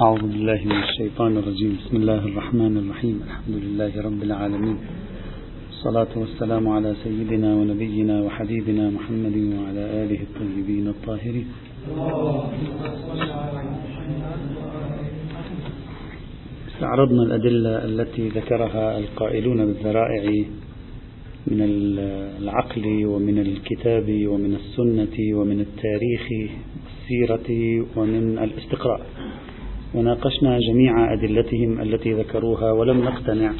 أعوذ بالله من الشيطان الرجيم. بسم الله الرحمن الرحيم. الحمد لله رب العالمين. الصلاة والسلام على سيدنا ونبينا وحبيبنا محمد وعلى آله الطيبين الطاهرين. استعرضنا الأدلة التي ذكرها القائلون بالذرائع من العقل ومن الكتاب ومن السنة ومن التاريخ والسيرة ومن الاستقراء وناقشنا جميع أدلتهم التي ذكروها ولم نقتنع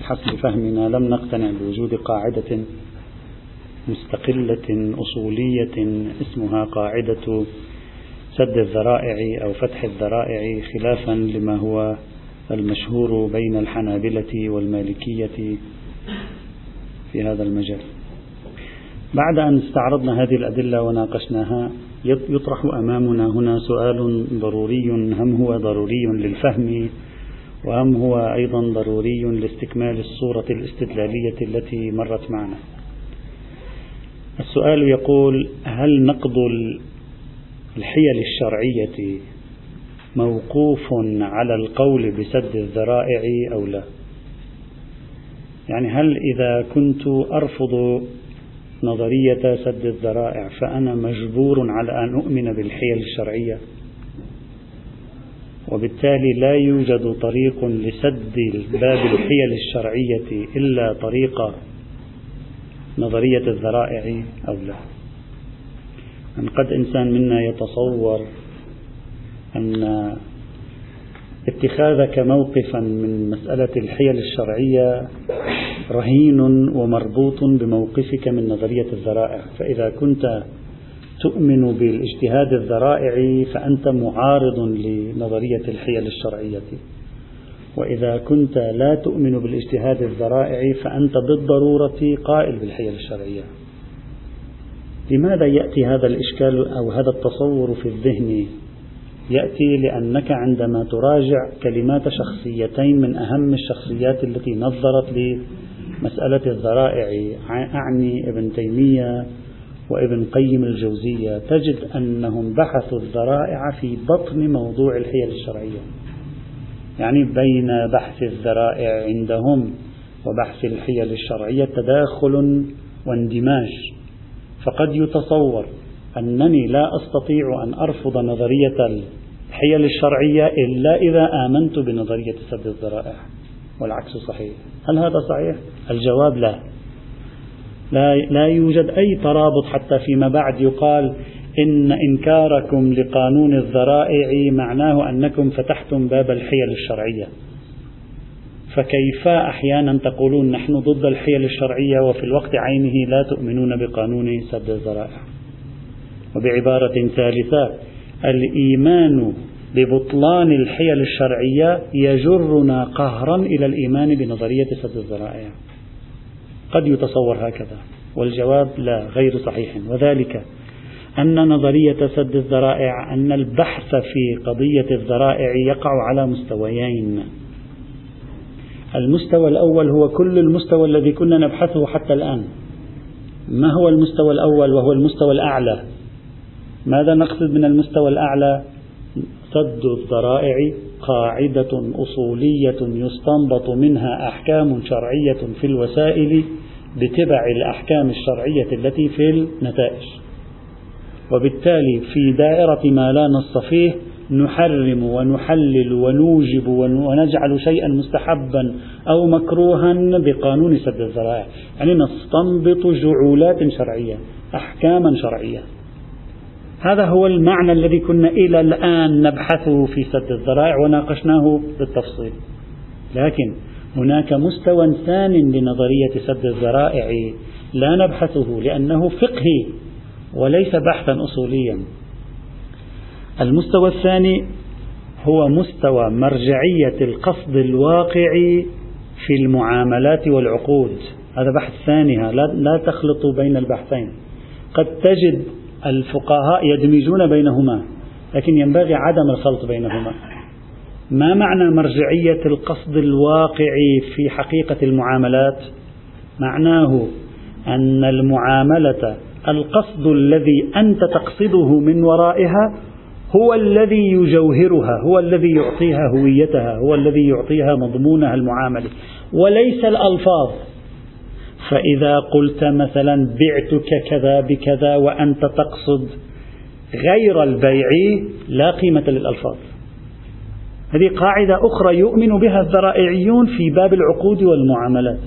بحسب فهمنا لم نقتنع بوجود قاعدة مستقلة أصولية اسمها قاعدة سد الذرائع أو فتح الذرائع خلافا لما هو المشهور بين الحنابلة والمالكية في هذا المجال. بعد أن استعرضنا هذه الأدلة وناقشناها يطرح أمامنا هنا سؤال ضروري هم هو ضروري للفهم وهم هو أيضا ضروري لاستكمال الصورة الاستدلالية التي مرت معنا. السؤال يقول هل نقض الحيل الشرعية موقوف على القول بسد الذرائع أو لا؟ يعني هل إذا كنت أرفض نظرية سد الذرائع فأنا مجبور على أن أؤمن بالحيل الشرعية. وبالتالي لا يوجد طريق لسد باب الحيل الشرعية إلا طريق نظرية الذرائع أو لا. أن قد إنسان منا يتصور أن اتخاذك موقفا من مسألة الحيل الشرعية رهين ومربوط بموقفك من نظرية الذرائع. فإذا كنت تؤمن بالاجتهاد الذرائع فأنت معارض لنظرية الحيل الشرعية. وإذا كنت لا تؤمن بالاجتهاد الذرائع فأنت بالضرورة قائل بالحيل الشرعية. لماذا يأتي هذا الإشكال أو هذا التصور في الذهن؟ يأتي لأنك عندما تراجع كلمات شخصيتين من أهم الشخصيات التي نظرت لمسألة الذرائع. أعني ابن تيمية وابن قيم الجوزية. تجد أنهم بحثوا الذرائع في بطن موضوع الحيل الشرعية. يعني بين بحث الذرائع عندهم وبحث الحيل الشرعية تداخل واندماج. فقد يتصور أنني لا أستطيع أن أرفض نظرية الحيل الشرعية إلا إذا آمنت بنظرية سد الذرائع والعكس صحيح. هل هذا صحيح؟ الجواب لا. لا, لا يوجد أي ترابط حتى فيما بعد يقال إن إنكاركم لقانون الذرائع معناه أنكم فتحتم باب الحيل الشرعية. فكيف أحيانا تقولون نحن ضد الحيل الشرعية وفي الوقت عينه لا تؤمنون بقانون سد الذرائع؟ وبعبارة ثالثة الإيمان ببطلان الحيل الشرعية يجرنا قهرا إلى الإيمان بنظرية سد الذرائع. قد يتصور هكذا. والجواب لا غير صحيح. وذلك أن نظرية سد الذرائع أن البحث في قضية الذرائع يقع على مستويين. المستوى الأول هو كل المستوى الذي كنا نبحثه حتى الآن. ما هو المستوى الأول وهو المستوى الأعلى؟ ماذا نقصد من المستوى الأعلى؟ سد الذرائع قاعدة أصولية يستنبط منها أحكام شرعية في الوسائل بتبع الأحكام الشرعية التي في النتائج. وبالتالي في دائرة ما لا نص فيه نحرم ونحلل ونوجب ونجعل شيئا مستحبا أو مكروها بقانون سد الذرائع. يعني نستنبط جعولات شرعية أحكاما شرعية. هذا هو المعنى الذي كنا إلى الآن نبحثه في سد الذرائع وناقشناه بالتفصيل. لكن هناك مستوى ثان لنظرية سد الذرائع لا نبحثه لأنه فقهي وليس بحثا أصوليا. المستوى الثاني هو مستوى مرجعية القصد الواقعي في المعاملات والعقود. هذا بحث ثاني لا, لا تخلط بين البحثين. قد تجد الفقهاء يدمجون بينهما لكن ينبغي عدم الخلط بينهما. ما معنى مرجعية القصد الواقعي في حقيقة المعاملات؟ معناه أن المعاملة القصد الذي أنت تقصده من ورائها هو الذي يجوهرها هو الذي يعطيها هويتها هو الذي يعطيها مضمونها المعاملي وليس الألفاظ. فإذا قلت مثلا بعتك كذا بكذا وأنت تقصد غير البيع لا قيمة للألفاظ. هذه قاعدة أخرى يؤمن بها الذرائعيون في باب العقود والمعاملات.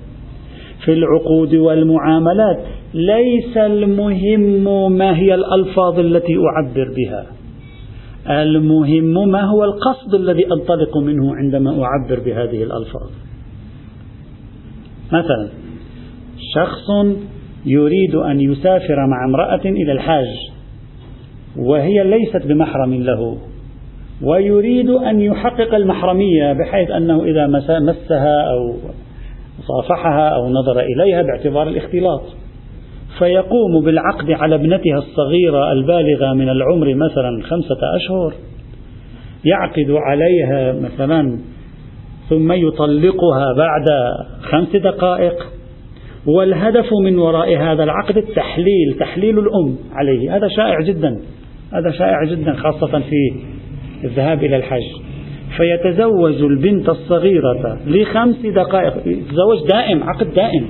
في العقود والمعاملات ليس المهم ما هي الألفاظ التي أعبر بها. المهم ما هو القصد الذي أنطلق منه عندما أعبر بهذه الألفاظ. مثلا شخص يريد أن يسافر مع امرأة إلى الحاج وهي ليست بمحرم له ويريد أن يحقق المحرمية بحيث أنه إذا مسها أو صافحها أو نظر إليها باعتبار الاختلاط. فيقوم بالعقد على ابنتها الصغيرة البالغة من العمر مثلا خمسة أشهر يعقد عليها مثلا ثم يطلقها بعد خمس دقائق. والهدف من وراء هذا العقد التحليل تحليل الأم عليه. هذا شائع جدا هذا شائع جدا خاصة في الذهاب إلى الحج. فيتزوج البنت الصغيرة لخمس دقائق زواج دائم عقد دائم.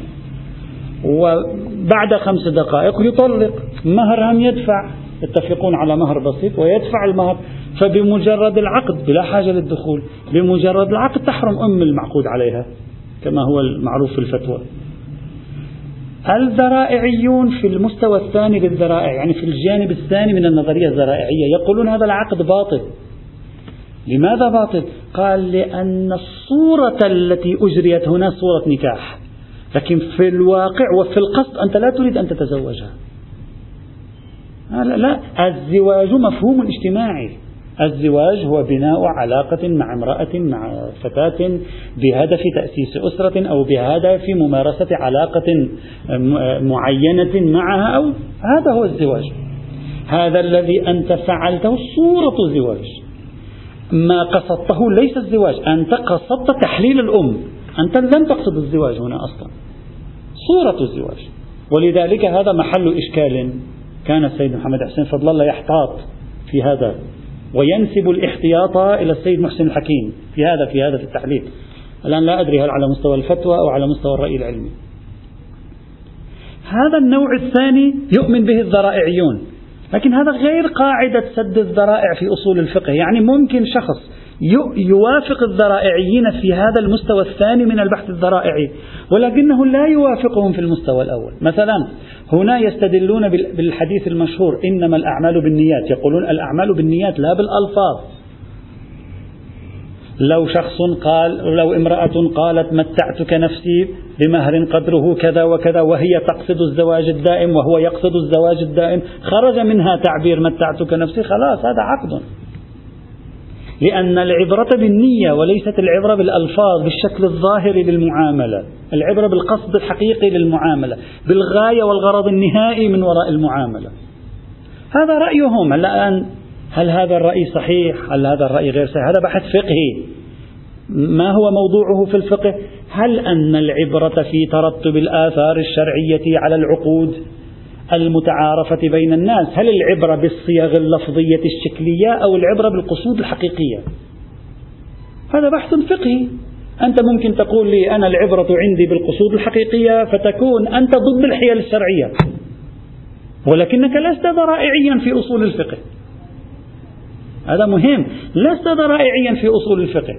وبعد خمس دقائق يطلق. مهر هم يدفع. يتفقون على مهر بسيط ويدفع المهر. فبمجرد العقد بلا حاجة للدخول بمجرد العقد تحرم أم المعقود عليها كما هو المعروف في الفتوى. الذرائعيون في المستوى الثاني للذرائع يعني في الجانب الثاني من النظرية الذرائعية يقولون هذا العقد باطل. لماذا باطل؟ قال لأن الصورة التي أجريت هنا صورة نكاح. لكن في الواقع وفي القصد أنت لا تريد أن تتزوجها. لا, لا الزواج مفهوم اجتماعي. الزواج هو بناء علاقة مع امرأة مع فتاة بهدف تأسيس أسرة أو بهدف ممارسة علاقة معينة معها أو هذا هو الزواج. هذا الذي أنت فعلته صورة زواج ما قصدته ليس الزواج أنت قصدت تحليل الأم. أنت لم تقصد الزواج هنا أصلا. صورة الزواج. ولذلك هذا محل إشكال. كان السيد محمد حسين فضل الله يحتاط في هذا. وينسب الاحتياط إلى السيد محسن الحكيم في هذا في هذا في التحليل الآن لا أدري هل على مستوى الفتوى أو على مستوى الرأي العلمي. هذا النوع الثاني يؤمن به الذرائعيون لكن هذا غير قاعدة سد الذرائع في أصول الفقه. يعني ممكن شخص يوافق الذرائعيين في هذا المستوى الثاني من البحث الذرائعي ولكنه لا يوافقهم في المستوى الأول. مثلا هنا يستدلون بالحديث المشهور إنما الأعمال بالنيات. يقولون الأعمال بالنيات لا بالألفاظ. لو شخص قال لو امرأة قالت متعتك نفسي بمهر قدره كذا وكذا وهي تقصد الزواج الدائم وهو يقصد الزواج الدائم خرج منها تعبير متعتك نفسي خلاص هذا عقد. لأن العبرة بالنية وليست العبرة بالألفاظ بالشكل الظاهري للمعاملة. العبرة بالقصد الحقيقي للمعاملة. بالغاية والغرض النهائي من وراء المعاملة. هذا رأيهم. الآن هل هذا الرأي صحيح؟ هل هذا الرأي غير صحيح؟ هذا بحث فقهي. ما هو موضوعه في الفقه؟ هل أن العبرة في ترتب الآثار الشرعية على العقود؟ المتعارفة بين الناس. هل العبرة بالصيغ اللفظية الشكلية أو العبرة بالقصود الحقيقية؟ هذا بحث فقهي. أنت ممكن تقول لي أنا العبرة عندي بالقصود الحقيقية فتكون أنت ضد الحيل الشرعية. ولكنك لست ذرائعيا في أصول الفقه. هذا مهم. لست ذرائعيا في أصول الفقه.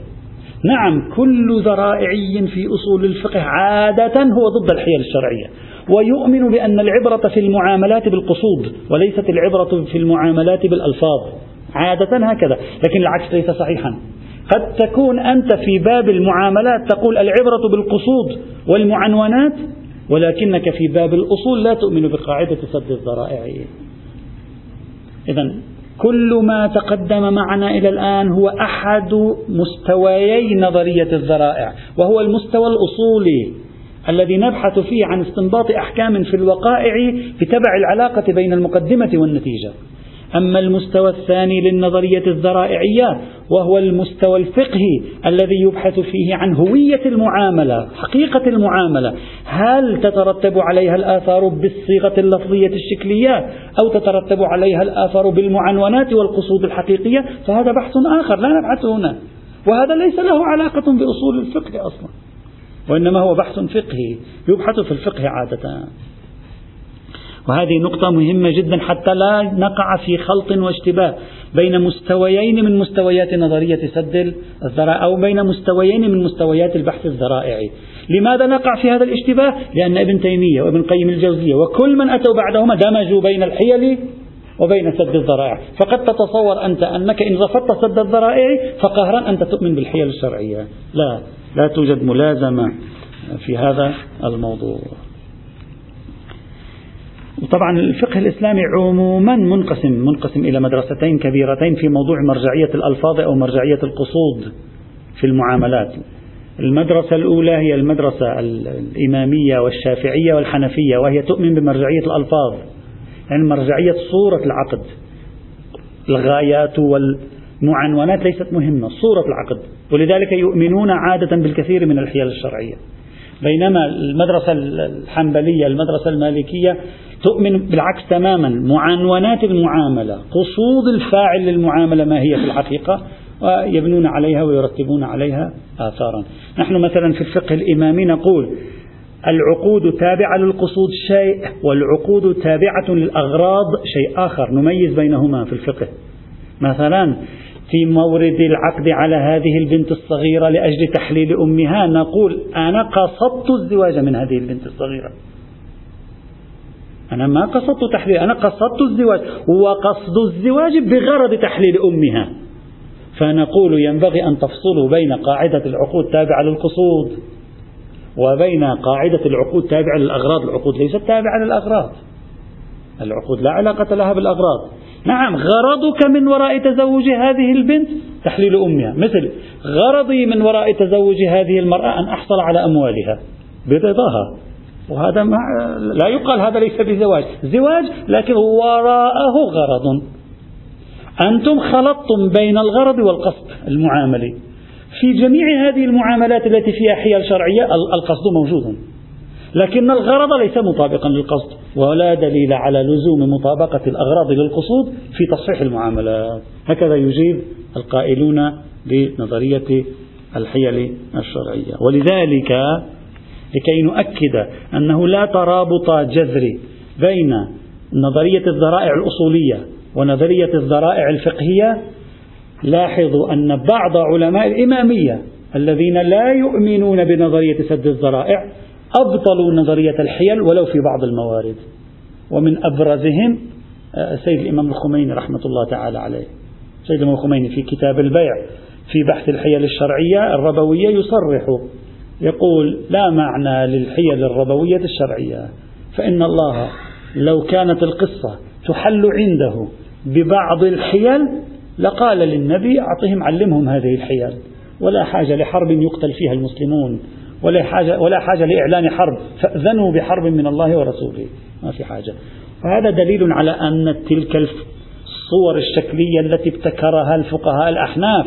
نعم كل ذرائعي في أصول الفقه عادة هو ضد الحيل الشرعية. ويؤمن بأن العبرة في المعاملات بالقصود وليست العبرة في المعاملات بالألفاظ. عادة هكذا لكن العكس ليس صحيحا. قد تكون أنت في باب المعاملات تقول العبرة بالقصود والمعنونات ولكنك في باب الأصول لا تؤمن بقاعدة سد الذرائع. إذا كل ما تقدم معنا إلى الآن هو أحد مستويي نظرية الذرائع وهو المستوى الأصولي. الذي نبحث فيه عن استنباط أحكام في الوقائع بتبع العلاقة بين المقدمة والنتيجة. أما المستوى الثاني للنظرية الذرائعية وهو المستوى الفقهي الذي يبحث فيه عن هوية المعاملة حقيقة المعاملة. هل تترتب عليها الآثار بالصيغة اللفظية الشكلية أو تترتب عليها الآثار بالمعنونات والقصود الحقيقية؟ فهذا بحث آخر لا نبحثه هنا. وهذا ليس له علاقة بأصول الفقه أصلا. وإنما هو بحث فقهي يبحث في الفقه عادة. وهذه نقطة مهمة جدا حتى لا نقع في خلط واشتباه بين مستويين من مستويات نظرية سد الذرائع أو بين مستويين من مستويات البحث الذرائعي لماذا نقع في هذا الاشتباه؟ لأن ابن تيمية وابن قيم الجوزية وكل من أتوا بعدهما دمجوا بين الحيل وبين سد الذرائع. فقد تتصور أنت أنك إن رفضت سد الذرائع فقهرا أنت تؤمن بالحيل الشرعية. لا. لا توجد ملازمة في هذا الموضوع. وطبعا الفقه الإسلامي عموما منقسم منقسم إلى مدرستين كبيرتين في موضوع مرجعية الألفاظ أو مرجعية القصود في المعاملات. المدرسة الأولى هي المدرسة الإمامية والشافعية والحنفية وهي تؤمن بمرجعية الألفاظ يعني مرجعية صورة العقد. الغايات والمعنونات ليست مهمة صورة العقد. ولذلك يؤمنون عادة بالكثير من الحيل الشرعية. بينما المدرسة الحنبلية المدرسة المالكية تؤمن بالعكس تماما. معنونات المعاملة قصود الفاعل للمعاملة ما هي في الحقيقة ويبنون عليها ويرتبون عليها آثارا. نحن مثلا في الفقه الإمامي نقول العقود تابعة للقصود شيء والعقود تابعة للأغراض شيء آخر. نميز بينهما في الفقه. مثلا في مورد العقد على هذه البنت الصغيرة لأجل تحليل أمها نقول أنا قصدت الزواج من هذه البنت الصغيرة. أنا ما قصدت تحليل أنا قصدت الزواج وقصد الزواج بغرض تحليل أمها. فنقول ينبغي أن تفصلوا بين قاعدة العقود تابعة للقصود وبين قاعدة العقود تابعة للأغراض. العقود ليست تابعة للأغراض. العقود لا علاقة لها بالأغراض. نعم غرضك من وراء تزوج هذه البنت تحليل أمها. مثل غرضي من وراء تزوج هذه المرأة أن أحصل على أموالها برضاها. وهذا ما لا يقال هذا ليس بزواج. زواج لكن وراءه غرض. أنتم خلطتم بين الغرض والقصد المعاملي. في جميع هذه المعاملات التي فيها حيل شرعية القصد موجود. لكن الغرض ليس مطابقا للقصد ولا دليل على لزوم مطابقة الأغراض للقصود في تصحيح المعاملات. هكذا يجيب القائلون بنظرية الحيل الشرعية. ولذلك لكي نؤكد أنه لا ترابط جذري بين نظرية الذرائع الأصولية ونظرية الذرائع الفقهية. لاحظوا أن بعض علماء الإمامية الذين لا يؤمنون بنظرية سد الذرائع أبطلوا نظرية الحيل ولو في بعض الموارد. ومن أبرزهم آه، الإمام الخميني رحمة الله تعالى عليه. سيد الإمام الخميني في كتاب البيع في بحث الحيل الشرعية الربوية يصرح يقول لا معنى للحيل الربوية الشرعية فإن الله لو كانت القصة تحل عنده ببعض الحيل لقال للنبي أعطهم علمهم هذه الحيل ولا حاجة لحرب يقتل فيها المسلمون. ولا حاجة, ولا حاجة لإعلان حرب. فأذنوا بحرب من الله ورسوله. ما في حاجة. وهذا دليل على أن تلك الصور الشكلية التي ابتكرها الفقهاء الأحناف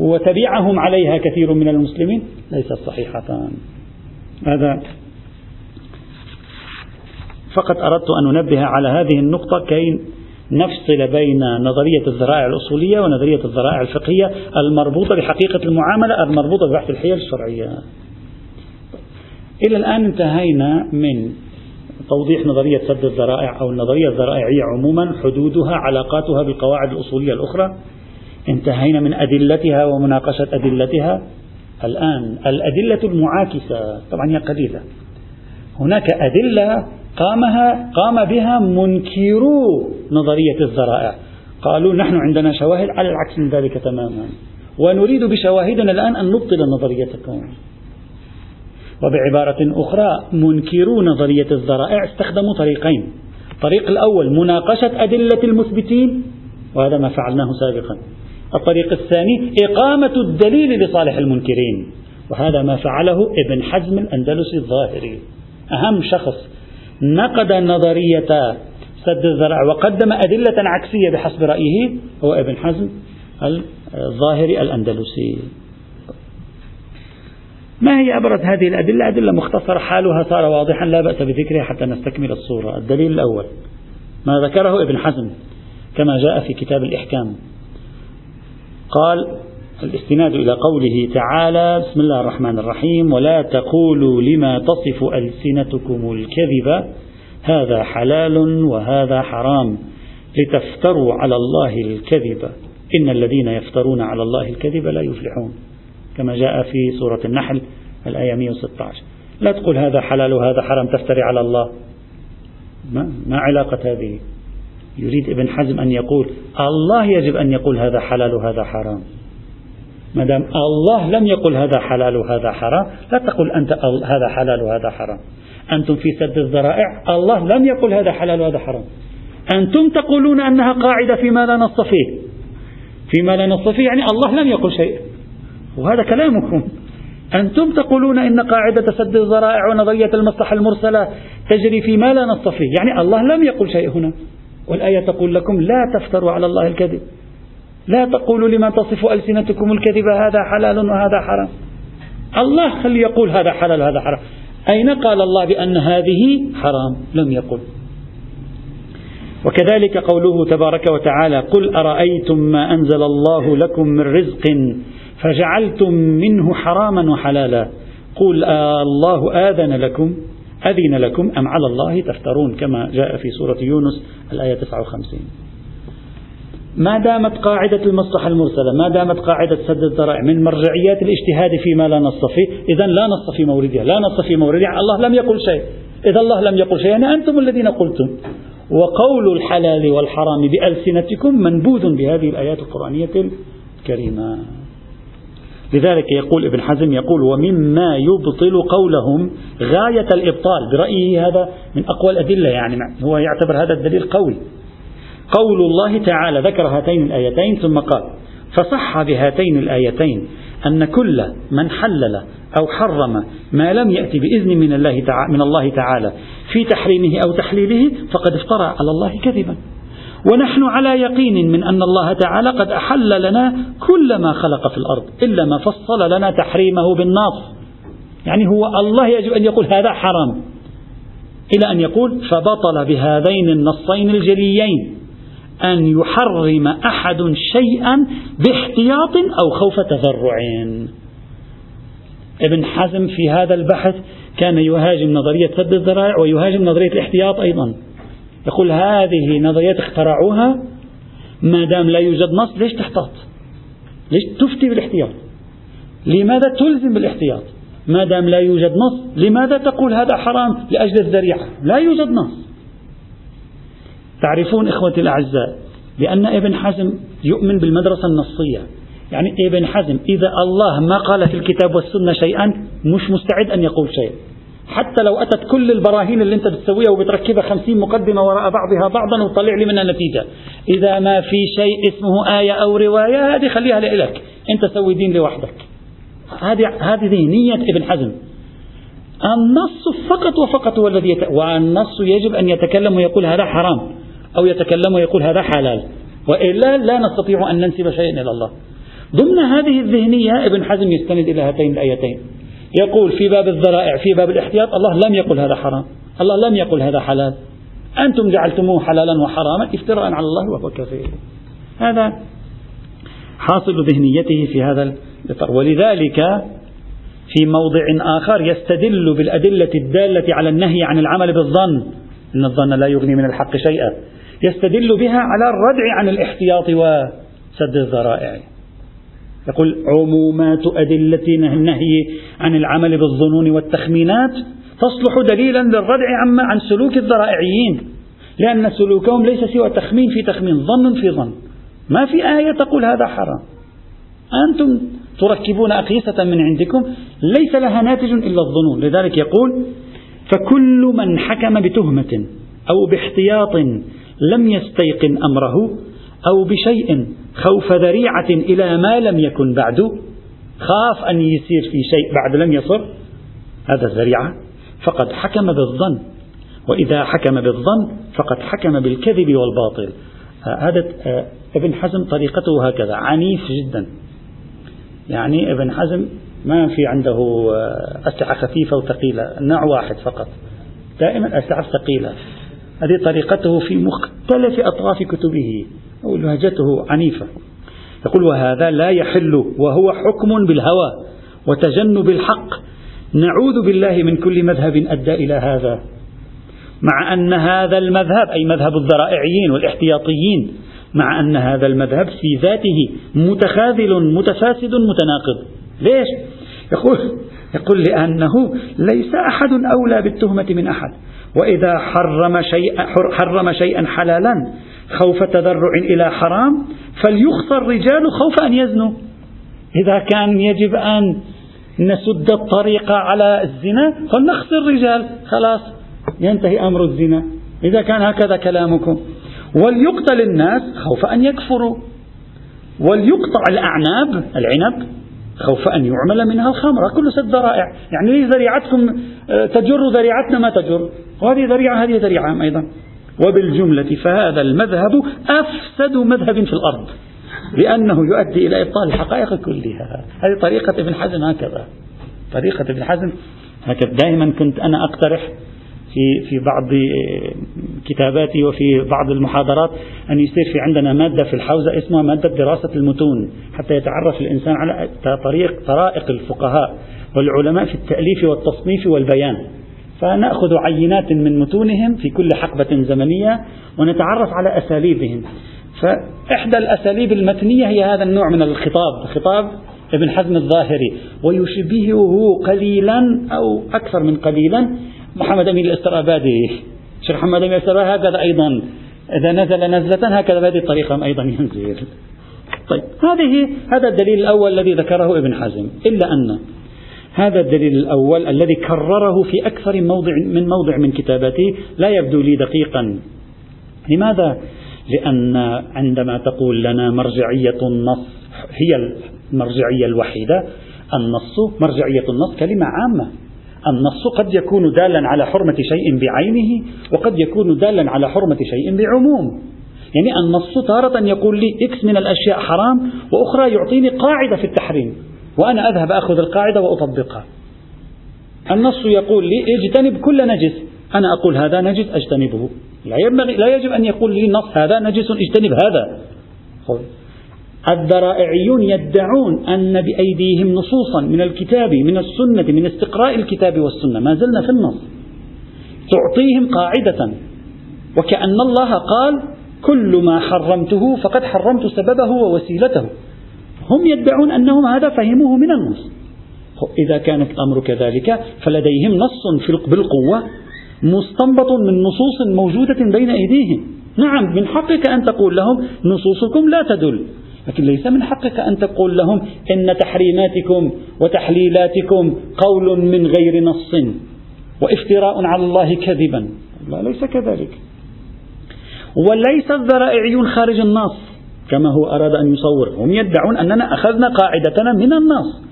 وتبعهم عليها كثير من المسلمين ليست صحيحة. هذا فقط أردت أن أنبه على هذه النقطة كي نفصل بين نظرية الذرائع الأصولية ونظرية الذرائع الفقهية المربوطة بحقيقة المعاملة المربوطة ببحث الحيل الشرعية. إلى الآن انتهينا من توضيح نظرية سد الذرائع أو النظرية الذرائعية عموما حدودها علاقاتها بالقواعد الأصولية الأخرى. انتهينا من أدلتها ومناقشة أدلتها. الآن الأدلة المعاكسة طبعا هي قليلة. هناك أدلة قامها قام بها منكرو نظرية الذرائع. قالوا نحن عندنا شواهد على العكس من ذلك تماما. ونريد بشواهدنا الآن أن نبطل نظريتكم وبعبارة أخرى منكرو نظرية الذرائع استخدموا طريقين. الطريق الأول مناقشة أدلة المثبتين وهذا ما فعلناه سابقا. الطريق الثاني إقامة الدليل لصالح المنكرين وهذا ما فعله ابن حزم الأندلسي الظاهري. أهم شخص نقد نظرية سد الذرائع وقدم أدلة عكسية بحسب رأيه هو ابن حزم الظاهري الأندلسي. ما هي أبرز هذه الأدلة؟ أدلة مختصرة حالها صار واضحا لا بأس بذكرها حتى نستكمل الصورة. الدليل الأول ما ذكره ابن حزم كما جاء في كتاب الإحكام. قال الاستناد إلى قوله تعالى بسم الله الرحمن الرحيم ولا تقولوا لما تصف ألسنتكم الكذب هذا حلال وهذا حرام لتفتروا على الله الكذب. إن الذين يفترون على الله الكذب لا يفلحون. كما جاء في سورة النحل الآية 116 لا تقول هذا حلال وهذا حرام تفتري على الله. ما, ما علاقة هذه؟ يريد ابن حزم أن يقول الله يجب أن يقول هذا حلال وهذا حرام. ما دام الله لم يقل هذا حلال وهذا حرام لا تقل أنت هذا حلال وهذا حرام. أنتم في سد الذرائع الله لم يقل هذا حلال وهذا حرام. أنتم تقولون أنها قاعدة فيما لا نص فيه فيما لا نص فيه يعني الله لم يقل شيء وهذا كلامكم. أنتم تقولون إن قاعدة سد الذرائع ونظرية المصلحة المرسلة تجري فيما لا نص فيه يعني الله لم يقل شيء هنا. والآية تقول لكم لا تفتروا على الله الكذب. لا تقولوا لما تصف ألسنتكم الكذب هذا حلال وهذا حرام. الله خلي يقول هذا حلال وهذا حرام. أين قال الله بأن هذه حرام؟ لم يقل. وكذلك قوله تبارك وتعالى قل أرأيتم ما أنزل الله لكم من رزق فجعلتم منه حراما وحلالا. قل آه الله آذن لكم أذن لكم أم على الله تفترون كما جاء في سورة يونس الآية 59 ما دامت قاعدة المصلحة المرسلة ما دامت قاعدة سد الذرائع من مرجعيات الاجتهاد فيما لا نص فيه إذا لا نص في موردها لا نص في موردها الله لم يقل شيء. إذا الله لم يقل شيء يعني أنتم الذين قلتم. وقول الحلال والحرام بألسنتكم منبوذ بهذه الآيات القرآنية الكريمة. لذلك يقول ابن حزم يقول ومما يبطل قولهم غاية الإبطال. برأيه هذا من أقوى الأدلة يعني هو يعتبر هذا الدليل قوي. قول الله تعالى ذكر هاتين الآيتين ثم قال فصح بهاتين الآيتين أن كل من حلل أو حرم ما لم يأتي بإذن من الله تعالى, من الله تعالى في تحريمه أو تحليله فقد افترى على الله كذبا. ونحن على يقين من أن الله تعالى قد أحل لنا كل ما خلق في الأرض إلا ما فصل لنا تحريمه بالنص يعني هو الله يجب أن يقول هذا حرام إلى أن يقول فبطل بهذين النصين الجليين أن يحرم أحد شيئا باحتياط أو خوف تذرع. ابن حزم في هذا البحث كان يهاجم نظرية سد الذرائع ويهاجم نظرية الاحتياط أيضا. يقول هذه نظريات اخترعوها ما دام لا يوجد نص ليش تحتاط؟ ليش تفتي بالاحتياط؟ لماذا تلزم بالاحتياط؟ ما دام لا يوجد نص لماذا تقول هذا حرام لأجل الذريعة؟ لا يوجد نص. تعرفون إخوتي الأعزاء بأن ابن حزم يؤمن بالمدرسة النصية. يعني ابن حزم إذا الله ما قال في الكتاب والسنة شيئا مش مستعد أن يقول شيء حتى لو أتت كل البراهين اللي أنت بتسويها وبتركبها خمسين مقدمة وراء بعضها بعضا وتطلع لي منها نتيجة. إذا ما في شيء اسمه آية أو رواية هذه خليها لك أنت سوي دين لوحدك. هذه هذه نية ابن حزم. النص فقط وفقط هو الذي يت... والنص يجب أن يتكلم ويقول هذا حرام أو يتكلم ويقول هذا حلال. وإلا لا نستطيع أن ننسب شيئا إلى الله. ضمن هذه الذهنية ابن حزم يستند إلى هاتين الآيتين. يقول في باب الذرائع في باب الاحتياط الله لم يقل هذا حرام الله لم يقل هذا حلال. أنتم جعلتموه حلالا وحراما افتراء على الله وهو كفير هذا حاصل ذهنيته في هذا الإطار. ولذلك في موضع آخر يستدل بالأدلة الدالة على النهي عن العمل بالظن. إن الظن لا يغني من الحق شيئا. يستدل بها على الردع عن الاحتياط وسد الذرائع. يقول عمومات أدلة النهي عن العمل بالظنون والتخمينات تصلح دليلا للردع عما عن سلوك الذرائعيين لأن سلوكهم ليس سوى تخمين في تخمين ظن في ظن. ما في آية تقول هذا حرام. أنتم تركبون أقيسة من عندكم ليس لها ناتج إلا الظنون. لذلك يقول فكل من حكم بتهمة أو باحتياط لم يستيقن أمره أو بشيء خوف ذريعة إلى ما لم يكن بعد. خاف أن يصير في شيء بعد لم يصر. هذا الذريعة. فقد حكم بالظن. وإذا حكم بالظن فقد حكم بالكذب والباطل. هذا ابن حزم طريقته هكذا. عنيف جدا. يعني ابن حزم ما في عنده أسلحة خفيفة وثقيلة. نوع واحد فقط. دائما أسلحة ثقيلة. هذه طريقته في مختلف أطراف كتبه. ولهجته عنيفة. يقول وهذا لا يحل وهو حكم بالهوى وتجنب الحق. نعوذ بالله من كل مذهب أدى إلى هذا. مع أن هذا المذهب أي مذهب الذرائعيين والاحتياطيين مع أن هذا المذهب في ذاته متخاذل متفاسد متناقض. ليش؟ يقول يقول لأنه ليس أحد أولى بالتهمة من أحد. وإذا حرم شيئا حرم شيئا حلالا خوف تذرع إلى حرام فليخصى الرجال خوف أن يزنوا. إذا كان يجب أن نسد الطريق على الزنا فلنخصي الرجال. خلاص ينتهي أمر الزنا. إذا كان هكذا كلامكم. وليقتل الناس خوف أن يكفروا. وليقطع الأعناب العنب خوف أن يعمل منها الخمر. كل سد ذرائع يعني ذريعتكم آه، تجر ذريعتنا ما تجر. وهذه ذريعة هذه ذريعة أيضا. وبالجملة فهذا المذهب أفسد مذهب في الأرض لأنه يؤدي إلى إبطال الحقائق كلها. هذه طريقة ابن حزم هكذا. طريقة ابن حزم هكذا. دائما كنت أنا أقترح في في بعض كتاباتي وفي بعض المحاضرات أن يصير في عندنا مادة في الحوزة اسمها مادة دراسة المتون حتى يتعرف الإنسان على طريق طرائق الفقهاء والعلماء في التأليف والتصنيف والبيان. فنأخذ عينات من متونهم في كل حقبة زمنية ونتعرف على أساليبهم. فإحدى الأساليب المتنية هي هذا النوع من الخطاب خطاب ابن حزم الظاهري ويشبهه قليلا أو أكثر من قليلا محمد أمين الاسترابادي شيخ محمد أمين الاسترابادي هكذا أيضا. إذا نزل نزلة هكذا بهذه الطريقة أيضا ينزل. طيب هذه هذا الدليل الأول الذي ذكره ابن حزم. إلا أن هذا الدليل الأول الذي كرره في أكثر موضع من موضع من كتاباته لا يبدو لي دقيقا. لماذا؟ لأن عندما تقول لنا مرجعية النص هي المرجعية الوحيدة النص مرجعية النص كلمة عامة. النص قد يكون دالا على حرمة شيء بعينه وقد يكون دالا على حرمة شيء بعموم. يعني النص تارة يقول لي إكس من الأشياء حرام وأخرى يعطيني قاعدة في التحريم. وأنا أذهب أخذ القاعدة وأطبقها. النص يقول لي اجتنب كل نجس. أنا أقول هذا نجس أجتنبه. لا, ينبغي لا يجب أن يقول لي نص هذا نجس اجتنب هذا. الذرائعيون يدعون أن بأيديهم نصوصا من الكتاب من السنة من استقراء الكتاب والسنة. ما زلنا في النص. تعطيهم قاعدة. وكأن الله قال كل ما حرمته فقد حرمت سببه ووسيلته. هم يدعون أنهم هذا فهموه من النص. إذا كان الأمر كذلك فلديهم نص بالقوة مستنبط من نصوص موجودة بين أيديهم. نعم من حقك أن تقول لهم نصوصكم لا تدل لكن ليس من حقك أن تقول لهم إن تحريماتكم وتحليلاتكم قول من غير نص وافتراء على الله كذبا. لا ليس كذلك. وليس الذرائعيون خارج النص. كما هو أراد أن يصور هم يدعون أننا أخذنا قاعدتنا من النص.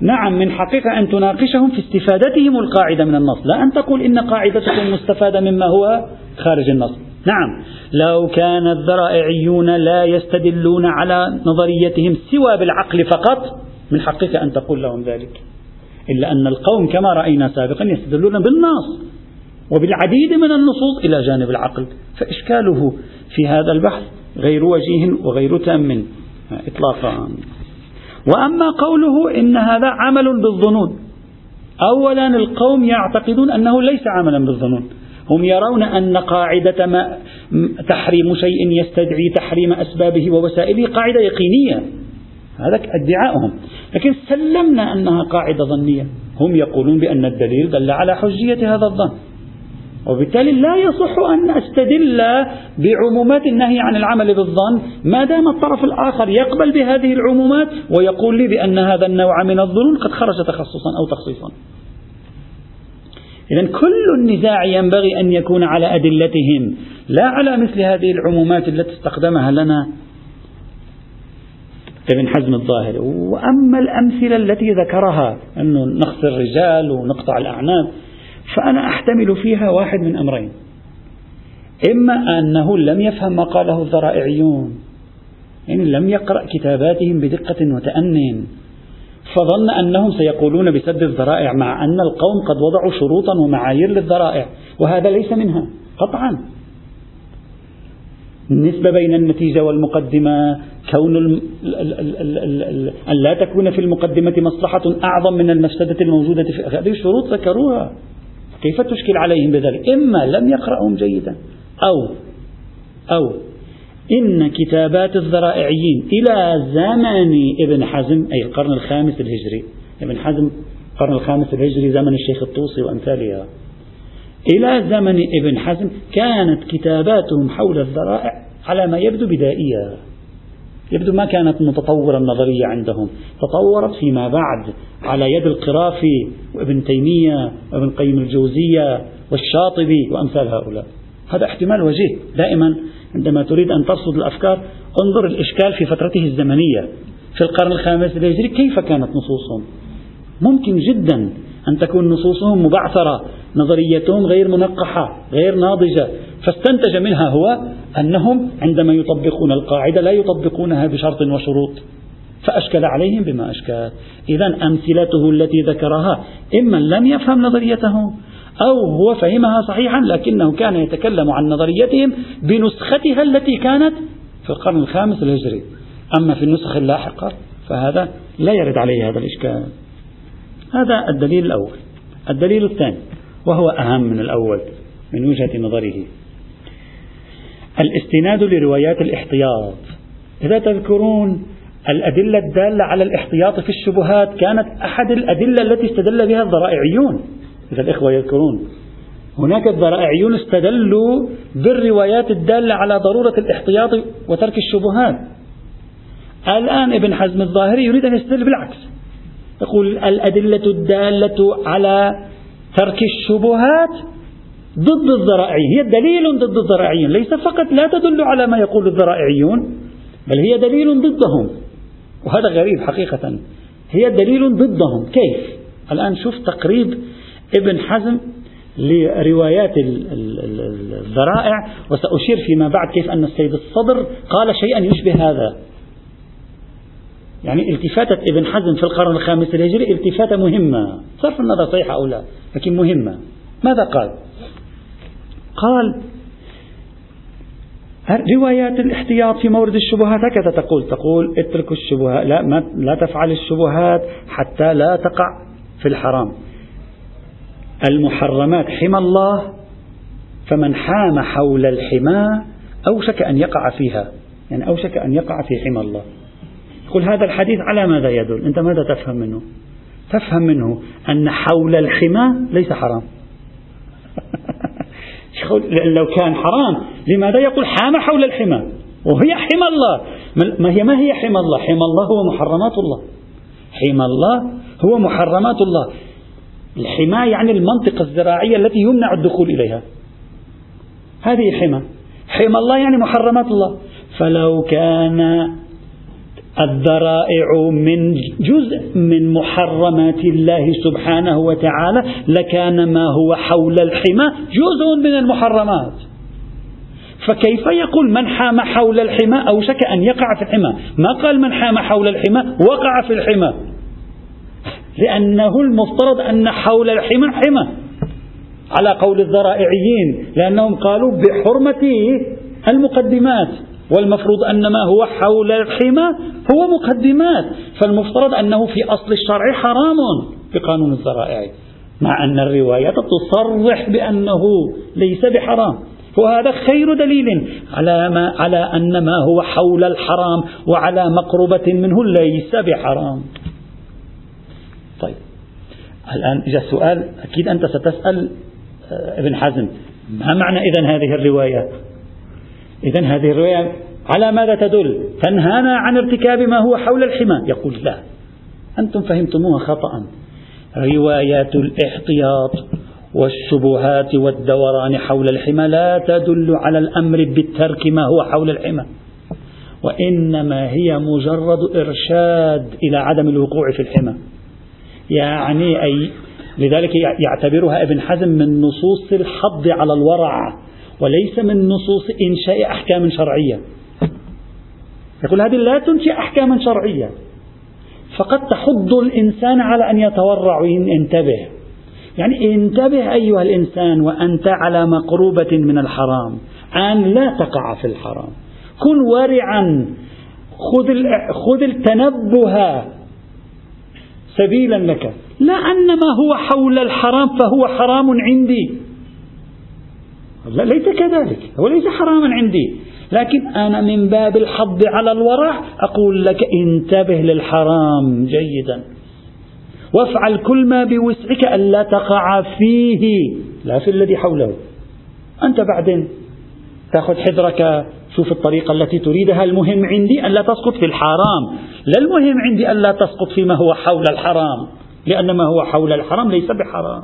نعم من حقك أن تناقشهم في استفادتهم القاعدة من النص. لا أن تقول إن قاعدتكم مستفادة مما هو خارج النص. نعم لو كان الذرائعيون لا يستدلون على نظريتهم سوى بالعقل فقط من حقك أن تقول لهم ذلك. إلا أن القوم كما رأينا سابقا يستدلون بالنص وبالعديد من النصوص إلى جانب العقل. فإشكاله في هذا البحث غير وجيه وغير تام. إطلاقا. وأما قوله إن هذا عمل بالظنون أولا القوم يعتقدون أنه ليس عملا بالظنون. هم يرون أن قاعدة ما تحريم شيء يستدعي تحريم أسبابه ووسائله قاعدة يقينية. هذا ادعاؤهم. لكن سلمنا أنها قاعدة ظنية. هم يقولون بأن الدليل دل على حجية هذا الظن. وبالتالي لا يصح أن أستدل بعمومات النهي عن العمل بالظن ما دام الطرف الآخر يقبل بهذه العمومات ويقول لي بأن هذا النوع من الظنون قد خرج تخصصا أو تخصيصا. إذا كل النزاع ينبغي أن يكون على أدلتهم لا على مثل هذه العمومات التي استخدمها لنا. ابن حزم الظاهري وأما الأمثلة التي ذكرها أنه نقص الرجال ونقطع الأعناب فأنا أحتمل فيها واحد من أمرين. إما أنه لم يفهم ما قاله الذرائعيون يعني لم يقرأ كتاباتهم بدقة وتأن فظن أنهم سيقولون بسد الذرائع مع أن القوم قد وضعوا شروطا ومعايير للذرائع وهذا ليس منها قطعا. النسبة بين النتيجة والمقدمة كون أن لا تكون في المقدمة مصلحة أعظم من المفسدة الموجودة في هذه الشروط ذكروها. كيف تشكل عليهم بذلك؟ إما لم يقرأهم جيدا أو أو إن كتابات الذرائعيين إلى زمن ابن حزم أي القرن الخامس الهجري ابن حزم القرن الخامس الهجري زمن الشيخ الطوسي وأمثالها. إلى زمن ابن حزم كانت كتاباتهم حول الذرائع على ما يبدو بدائية. يبدو ما كانت متطورة النظرية عندهم تطورت فيما بعد على يد القرافي وابن تيمية وابن قيم الجوزية والشاطبي وأمثال هؤلاء. هذا احتمال وجيه. دائما عندما تريد أن ترصد الأفكار انظر الإشكال في فترته الزمنية. في القرن الخامس الهجري كيف كانت نصوصهم؟ ممكن جدا أن تكون نصوصهم مبعثرة نظريتهم غير منقحة غير ناضجة. فاستنتج منها هو أنهم عندما يطبقون القاعدة لا يطبقونها بشرط وشروط. فأشكل عليهم بما أشكل. إذا أمثلته التي ذكرها إما لم يفهم نظريته أو هو فهمها صحيحا لكنه كان يتكلم عن نظريتهم بنسختها التي كانت في القرن الخامس الهجري أما في النسخ اللاحقة فهذا لا يرد عليه هذا الإشكال. هذا الدليل الأول. الدليل الثاني وهو أهم من الأول من وجهة نظره. الاستناد لروايات الاحتياط. إذا تذكرون الأدلة الدالة على الاحتياط في الشبهات كانت أحد الأدلة التي استدل بها الذرائعيون. إذا الإخوة يذكرون هناك الذرائعيون استدلوا بالروايات الدالة على ضرورة الاحتياط وترك الشبهات. الآن ابن حزم الظاهري يريد أن يستدل بالعكس. يقول الأدلة الدالة على ترك الشبهات ضد الذرائعيين. هي دليل ضد الذرائعيين ليس فقط لا تدل على ما يقول الذرائعيون بل هي دليل ضدهم. وهذا غريب حقيقة. هي دليل ضدهم. كيف؟ الآن شوف تقريب ابن حزم لروايات الذرائع وسأشير فيما بعد كيف أن السيد الصدر قال شيئا يشبه هذا. يعني التفاتة ابن حزم في القرن الخامس الهجري التفاتة مهمة. صرف النظر صحيحة أو لا لكن مهمة. ماذا قال؟ قال روايات الاحتياط في مورد الشبهات هكذا تقول؟ تقول اتركوا الشبهات لا, ما لا تفعل الشبهات حتى لا تقع في الحرام. المحرمات حمى الله فمن حام حول الحمى أوشك أن يقع فيها. يعني أوشك أن يقع في حمى الله. يقول هذا الحديث على ماذا يدل؟ أنت ماذا تفهم منه؟ تفهم منه أن حول الحمى ليس حرام. لو كان حرام لماذا يقول حام حول الحمى؟ وهي حمى الله. ما هي ما هي حمى الله؟ حمى الله هو محرمات الله. حمى الله هو محرمات الله. الحماية يعني المنطقة الزراعية التي يمنع الدخول إليها. هذه حمى. حمى الله يعني محرمات الله. فلو كان الذرائع من جزء من محرمات الله سبحانه وتعالى لكان ما هو حول الحمى جزء من المحرمات. فكيف يقول من حام حول الحمى؟ أوشك أن يقع في الحمى. ما قال من حام حول الحمى؟ وقع في الحمى. لأنه المفترض أن حول الحمى حمى. على قول الذرائعيين لأنهم قالوا بحرمة المقدمات. والمفروض أن ما هو حول الحمى هو مقدمات فالمفترض أنه في أصل الشرع حرام في قانون الذرائع مع أن الروايات تصرح بأنه ليس بحرام وهذا خير دليل على ما على أن ما هو حول الحرام وعلى مقربة منه ليس بحرام. طيب الآن إذا السؤال أكيد أنت ستسأل آه، ابن حزم ما معنى إذا هذه الرواية إذا هذه الرواية على ماذا تدل؟ تنهانا عن ارتكاب ما هو حول الحمى. يقول لا أنتم فهمتموها خطأ. روايات الاحتياط والشبهات والدوران حول الحمى لا تدل على الأمر بالترك ما هو حول الحمى وإنما هي مجرد إرشاد إلى عدم الوقوع في الحمى. يعني أي لذلك يعتبرها ابن حزم من نصوص الحض على الورع. وليس من نصوص إنشاء أحكام شرعية. يقول هذه لا تنشئ أحكاما شرعية. فقد تحض الإنسان على أن يتورع وينتبه يعني انتبه أيها الإنسان وأنت على مقروبة من الحرام. أن لا تقع في الحرام. كن ورعا خذ خذ التنبه سبيلا لك. لا أن ما هو حول الحرام فهو حرام عندي. لا ليس كذلك. هو ليس حراما عندي. لكن أنا من باب الحض على الورع أقول لك انتبه للحرام جيدا. وافعل كل ما بوسعك ألا تقع فيه. لا في الذي حوله. أنت بعدين تأخذ حذرك. شوف الطريقة التي تريدها. المهم عندي ألا تسقط في الحرام. لا المهم عندي ألا تسقط فيما هو حول الحرام. لأن ما هو حول الحرام ليس بحرام.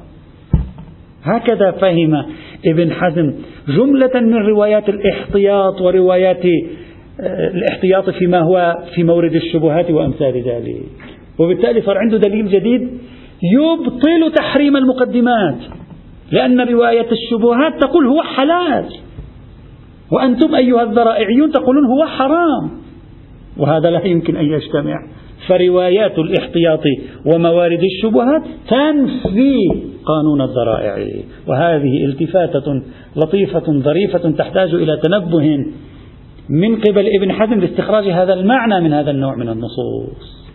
هكذا فهم ابن حزم جملة من روايات الاحتياط وروايات آه، الاحتياط فيما هو في مورد الشبهات وأمثال ذلك. وبالتالي صار عنده دليل جديد يبطل تحريم المقدمات لأن رواية الشبهات تقول هو حلال. وأنتم أيها الذرائعيون تقولون هو حرام. وهذا لا يمكن أن يجتمع. فروايات الاحتياط وموارد الشبهات تنفي قانون الذرائع. وهذه التفاتة لطيفة ظريفة تحتاج إلى تنبه من قبل ابن حزم لاستخراج هذا المعنى من هذا النوع من النصوص.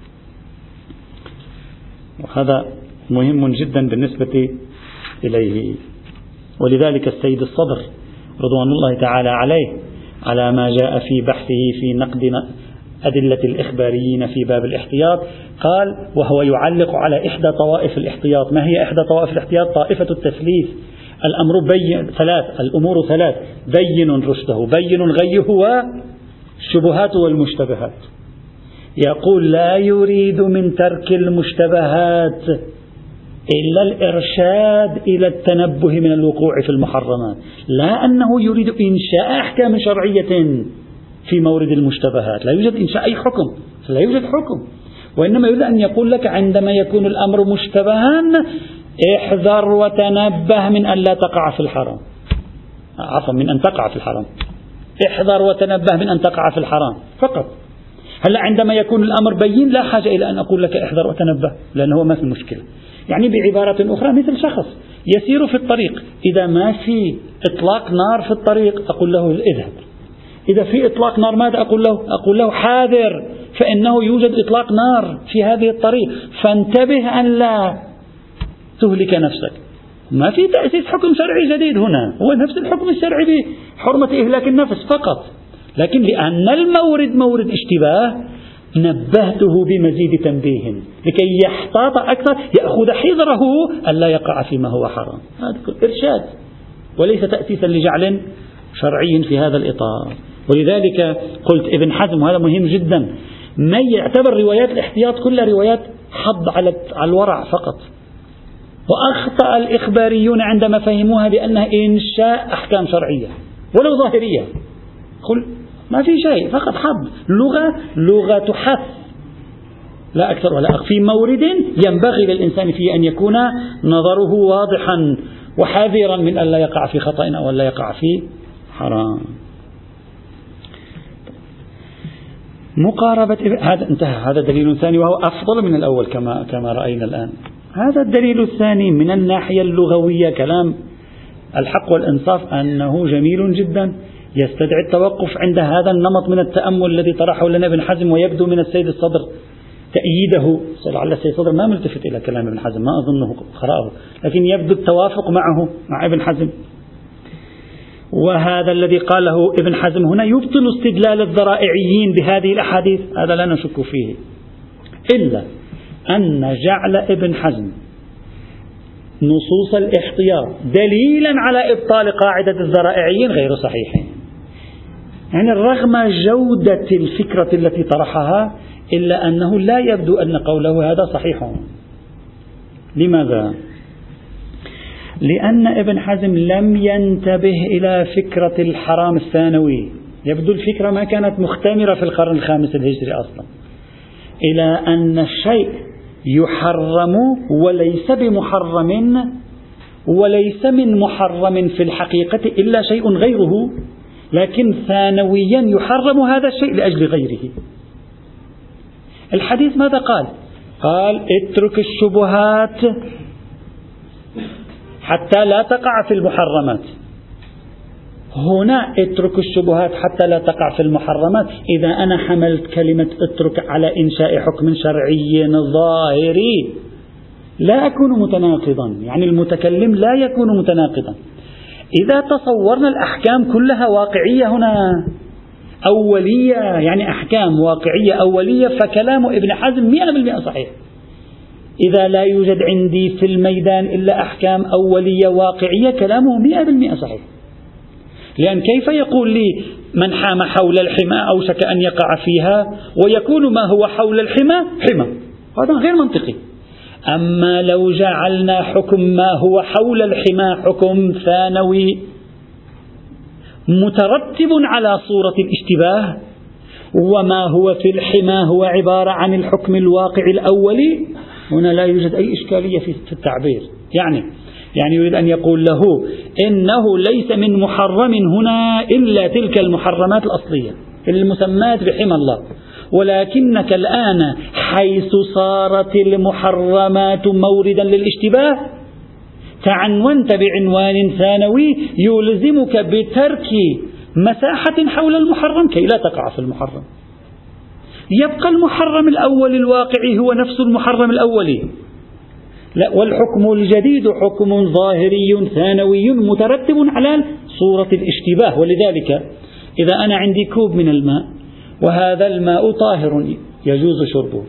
وهذا مهم جدا بالنسبة إليه. ولذلك السيد الصدر رضوان الله تعالى عليه على ما جاء في بحثه في نقد أدلة الإخباريين في باب الاحتياط. قال وهو يعلق على إحدى طوائف الاحتياط. ما هي إحدى طوائف الاحتياط؟ طائفة التثليث. الأمر بين ثلاث الأمور ثلاث. بين رشده بين غيه والشبهات والمشتبهات. يقول لا يريد من ترك المشتبهات إلا الإرشاد إلى التنبه من الوقوع في المحرمات. لا أنه يريد إنشاء أحكام شرعية في مورد المشتبهات. لا يوجد إنشاء أي حكم لا يوجد حكم. وإنما يريد أن يقول لك عندما يكون الأمر مشتبها احذر وتنبه من أن لا تقع في الحرام. عفوا من أن تقع في الحرام. احذر وتنبه من أن تقع في الحرام. فقط. هلأ عندما يكون الأمر بين لا حاجة إلى أن أقول لك احذر وتنبه لأنه ما في مشكلة. يعني بعبارة أخرى مثل شخص يسير في الطريق. إذا ما في إطلاق نار في الطريق أقول له اذهب. إذا في إطلاق نار ماذا أقول له؟ أقول له حاذر فإنه يوجد إطلاق نار في هذه الطريق. فانتبه أن لا تهلك نفسك. ما في تأسيس حكم شرعي جديد هنا. هو نفس الحكم الشرعي بحرمة إهلاك النفس فقط. لكن لأن المورد مورد اشتباه نبهته بمزيد تنبيه. لكي يحتاط أكثر يأخذ حذره ألا يقع فيما هو حرام. هذا إرشاد. وليس تأسيسا لجعل شرعي في هذا الإطار. ولذلك قلت ابن حزم وهذا مهم جدا ما يعتبر روايات الاحتياط كلها روايات حض على الورع فقط. وأخطأ الإخباريون عندما فهموها بأنها إنشاء أحكام شرعية ولو ظاهرية. قل ما في شيء فقط حض. لغة لغة حث لا أكثر ولا أقل. في مورد ينبغي للإنسان فيه أن يكون نظره واضحا وحذرا من أن لا يقع في خطأ أو أن لا يقع في حرام. مقاربة هذا انتهى. هذا دليل ثاني وهو أفضل من الأول كما كما رأينا الآن. هذا الدليل الثاني من الناحية اللغوية. كلام الحق والإنصاف أنه جميل جدا. يستدعي التوقف عند هذا النمط من التأمل الذي طرحه لنا ابن حزم ويبدو من السيد الصدر تأييده. لعل السيد الصدر ما ملتفت إلى كلام ابن حزم ما أظنه قرأه لكن يبدو التوافق معه مع ابن حزم. وهذا الذي قاله ابن حزم هنا يبطل استدلال الذرائعيين بهذه الأحاديث هذا لا نشك فيه. إلا أن جعل ابن حزم نصوص الاحتياط دليلا على إبطال قاعدة الذرائعيين غير صحيح يعني رغم جودة الفكرة التي طرحها إلا أنه لا يبدو أن قوله هذا صحيح. لماذا؟ لأن ابن حزم لم ينتبه إلى فكرة الحرام الثانوي. يبدو الفكرة ما كانت مختمرة في القرن الخامس الهجري أصلا. إلى أن الشيء يحرم وليس بمحرم وليس من محرم في الحقيقة إلا شيء غيره لكن ثانويا يحرم هذا الشيء لأجل غيره. الحديث ماذا قال؟ قال اترك الشبهات حتى لا تقع في المحرمات. هنا اترك الشبهات حتى لا تقع في المحرمات. إذا أنا حملت كلمة اترك على إنشاء حكم شرعي ظاهري لا أكون متناقضا. يعني المتكلم لا يكون متناقضا. إذا تصورنا الأحكام كلها واقعية هنا أولية يعني أحكام واقعية أولية فكلام ابن حزم مئة بالمئة صحيح. إذا لا يوجد عندي في الميدان إلا أحكام أولية واقعية كلامه مئة بالمئة صحيح. لأن كيف يقول لي من حام حول الحمى أوشك أن يقع فيها ويكون ما هو حول الحمى حمى؟ هذا غير منطقي. أما لو جعلنا حكم ما هو حول الحمى حكم ثانوي مترتب على صورة الاشتباه وما هو في الحمى هو عبارة عن الحكم الواقع الأولي هنا لا يوجد أي إشكالية في التعبير. يعني يعني يريد أن يقول له إنه ليس من محرم هنا إلا تلك المحرمات الأصلية المسمات بحمى الله. ولكنك الآن حيث صارت المحرمات موردا للاشتباه تعنونت بعنوان ثانوي يلزمك بترك مساحة حول المحرم كي لا تقع في المحرم. يبقى المحرم الأول الواقعي هو نفس المحرم الأولي لا والحكم الجديد حكم ظاهري ثانوي مترتب على صورة الاشتباه ولذلك إذا أنا عندي كوب من الماء وهذا الماء طاهر يجوز شربه.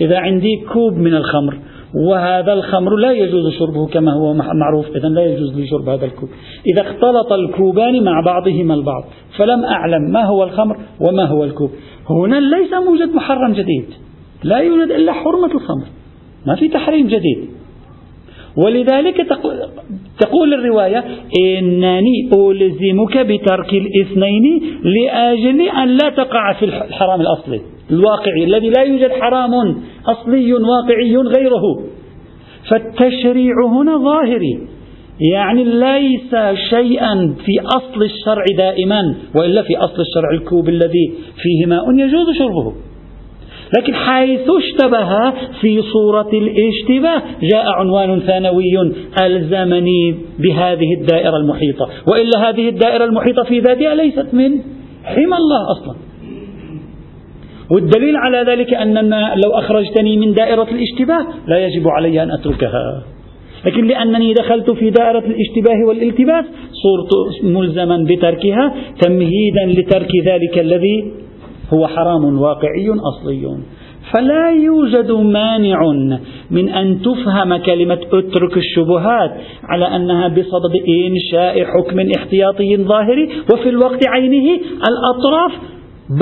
إذا عندي كوب من الخمر وهذا الخمر لا يجوز شربه كما هو معروف. إذا لا يجوز لي شرب هذا الكوب. إذا اختلط الكوبان مع بعضهما البعض. فلم أعلم ما هو الخمر وما هو الكوب. هنا ليس موجد محرم جديد. لا يوجد إلا حرمة الخمر. ما في تحريم جديد. ولذلك تقول الرواية إنني ألزمك بترك الاثنين لأجل أن لا تقع في الحرام الأصلي. الواقعي الذي لا يوجد حرام أصلي واقعي غيره. فالتشريع هنا ظاهري. يعني ليس شيئا في أصل الشرع دائما وإلا في أصل الشرع الكوب الذي فيه ماء يجوز شربه. لكن حيث اشتبه في صورة الاشتباه جاء عنوان ثانوي ألزمني بهذه الدائرة المحيطة. وإلا هذه الدائرة المحيطة في ذاتها ليست من حمى الله أصلا. والدليل على ذلك أن لو أخرجتني من دائرة الاشتباه لا يجب علي أن أتركها. لكن لأنني دخلت في دائرة الاشتباه والالتباس صرت ملزما بتركها تمهيدا لترك ذلك الذي هو حرام واقعي أصلي. فلا يوجد مانع من أن تفهم كلمة اترك الشبهات على أنها بصدد إنشاء حكم احتياطي ظاهري وفي الوقت عينه الأطراف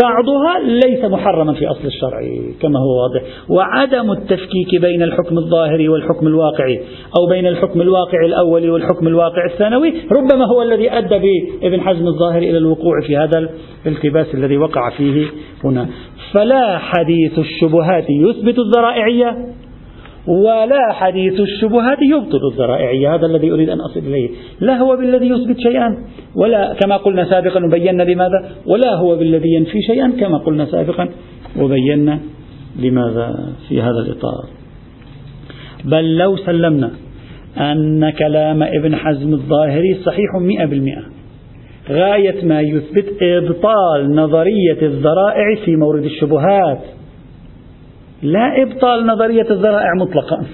بعضها ليس محرما في أصل الشرع كما هو واضح. وعدم التفكيك بين الحكم الظاهري والحكم الواقعي أو بين الحكم الواقعي الأولي والحكم الواقع الثانوي ربما هو الذي أدى بابن حزم الظاهري إلى الوقوع في هذا الالتباس الذي وقع فيه هنا. فلا حديث الشبهات يثبت الذرائعية ولا حديث الشبهات يبطل الذرائعية هذا الذي أريد أن أصل إليه. لا هو بالذي يثبت شيئا ولا كما قلنا سابقا وبينا لماذا ولا هو بالذي ينفي شيئا كما قلنا سابقا وبينا لماذا في هذا الإطار. بل لو سلمنا أن كلام ابن حزم الظاهري صحيح مئة بالمئة غاية ما يثبت إبطال نظرية الذرائع في مورد الشبهات. لا إبطال نظرية الذرائع مطلقا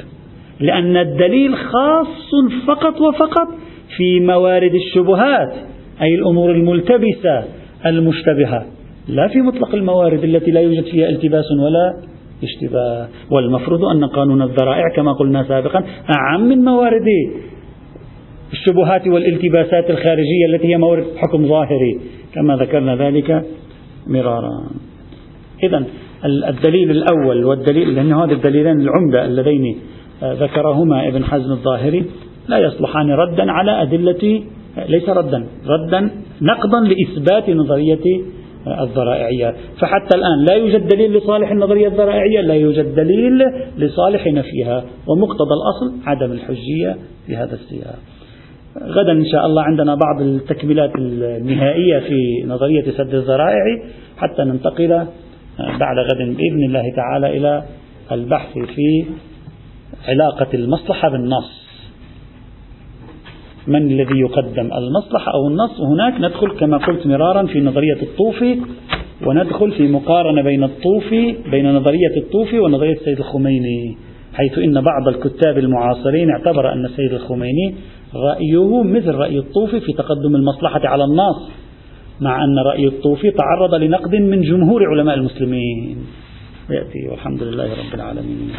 لأن الدليل خاص فقط وفقط في موارد الشبهات أي الأمور الملتبسة المشتبهة لا في مطلق الموارد التي لا يوجد فيها التباس ولا اشتباه. والمفروض أن قانون الذرائع كما قلنا سابقا أعم من موارد الشبهات والالتباسات الخارجية التي هي مورد حكم ظاهري كما ذكرنا ذلك مرارا. إذا الدليل الأول والدليل لأن هذا الدليلان العمدة اللذين آه، ذكرهما ابن حزم الظاهري لا يصلحان ردا على أدلة ليس ردا ردا نقضا لإثبات نظرية الذرائعية فحتى الآن لا يوجد دليل لصالح النظرية الذرائعية لا يوجد دليل لصالح نفيها ومقتضى الأصل عدم الحجية في هذا السياق. غدا إن شاء الله عندنا بعض التكملات النهائية في نظرية سد الذرائع حتى ننتقل بعد غد بإذن الله تعالى إلى البحث في علاقة المصلحة بالنص. من الذي يقدم المصلحة أو النص؟ وهناك ندخل كما قلت مرارا في نظرية الطوفي وندخل في مقارنة بين الطوفي بين نظرية الطوفي ونظرية السيد الخميني حيث إن بعض الكتاب المعاصرين اعتبر أن السيد الخميني رأيه مثل رأي الطوفي في تقدم المصلحة على النص. مع أن رأي الطوفي تعرض لنقد من جمهور علماء المسلمين. يأتي والحمد لله رب العالمين.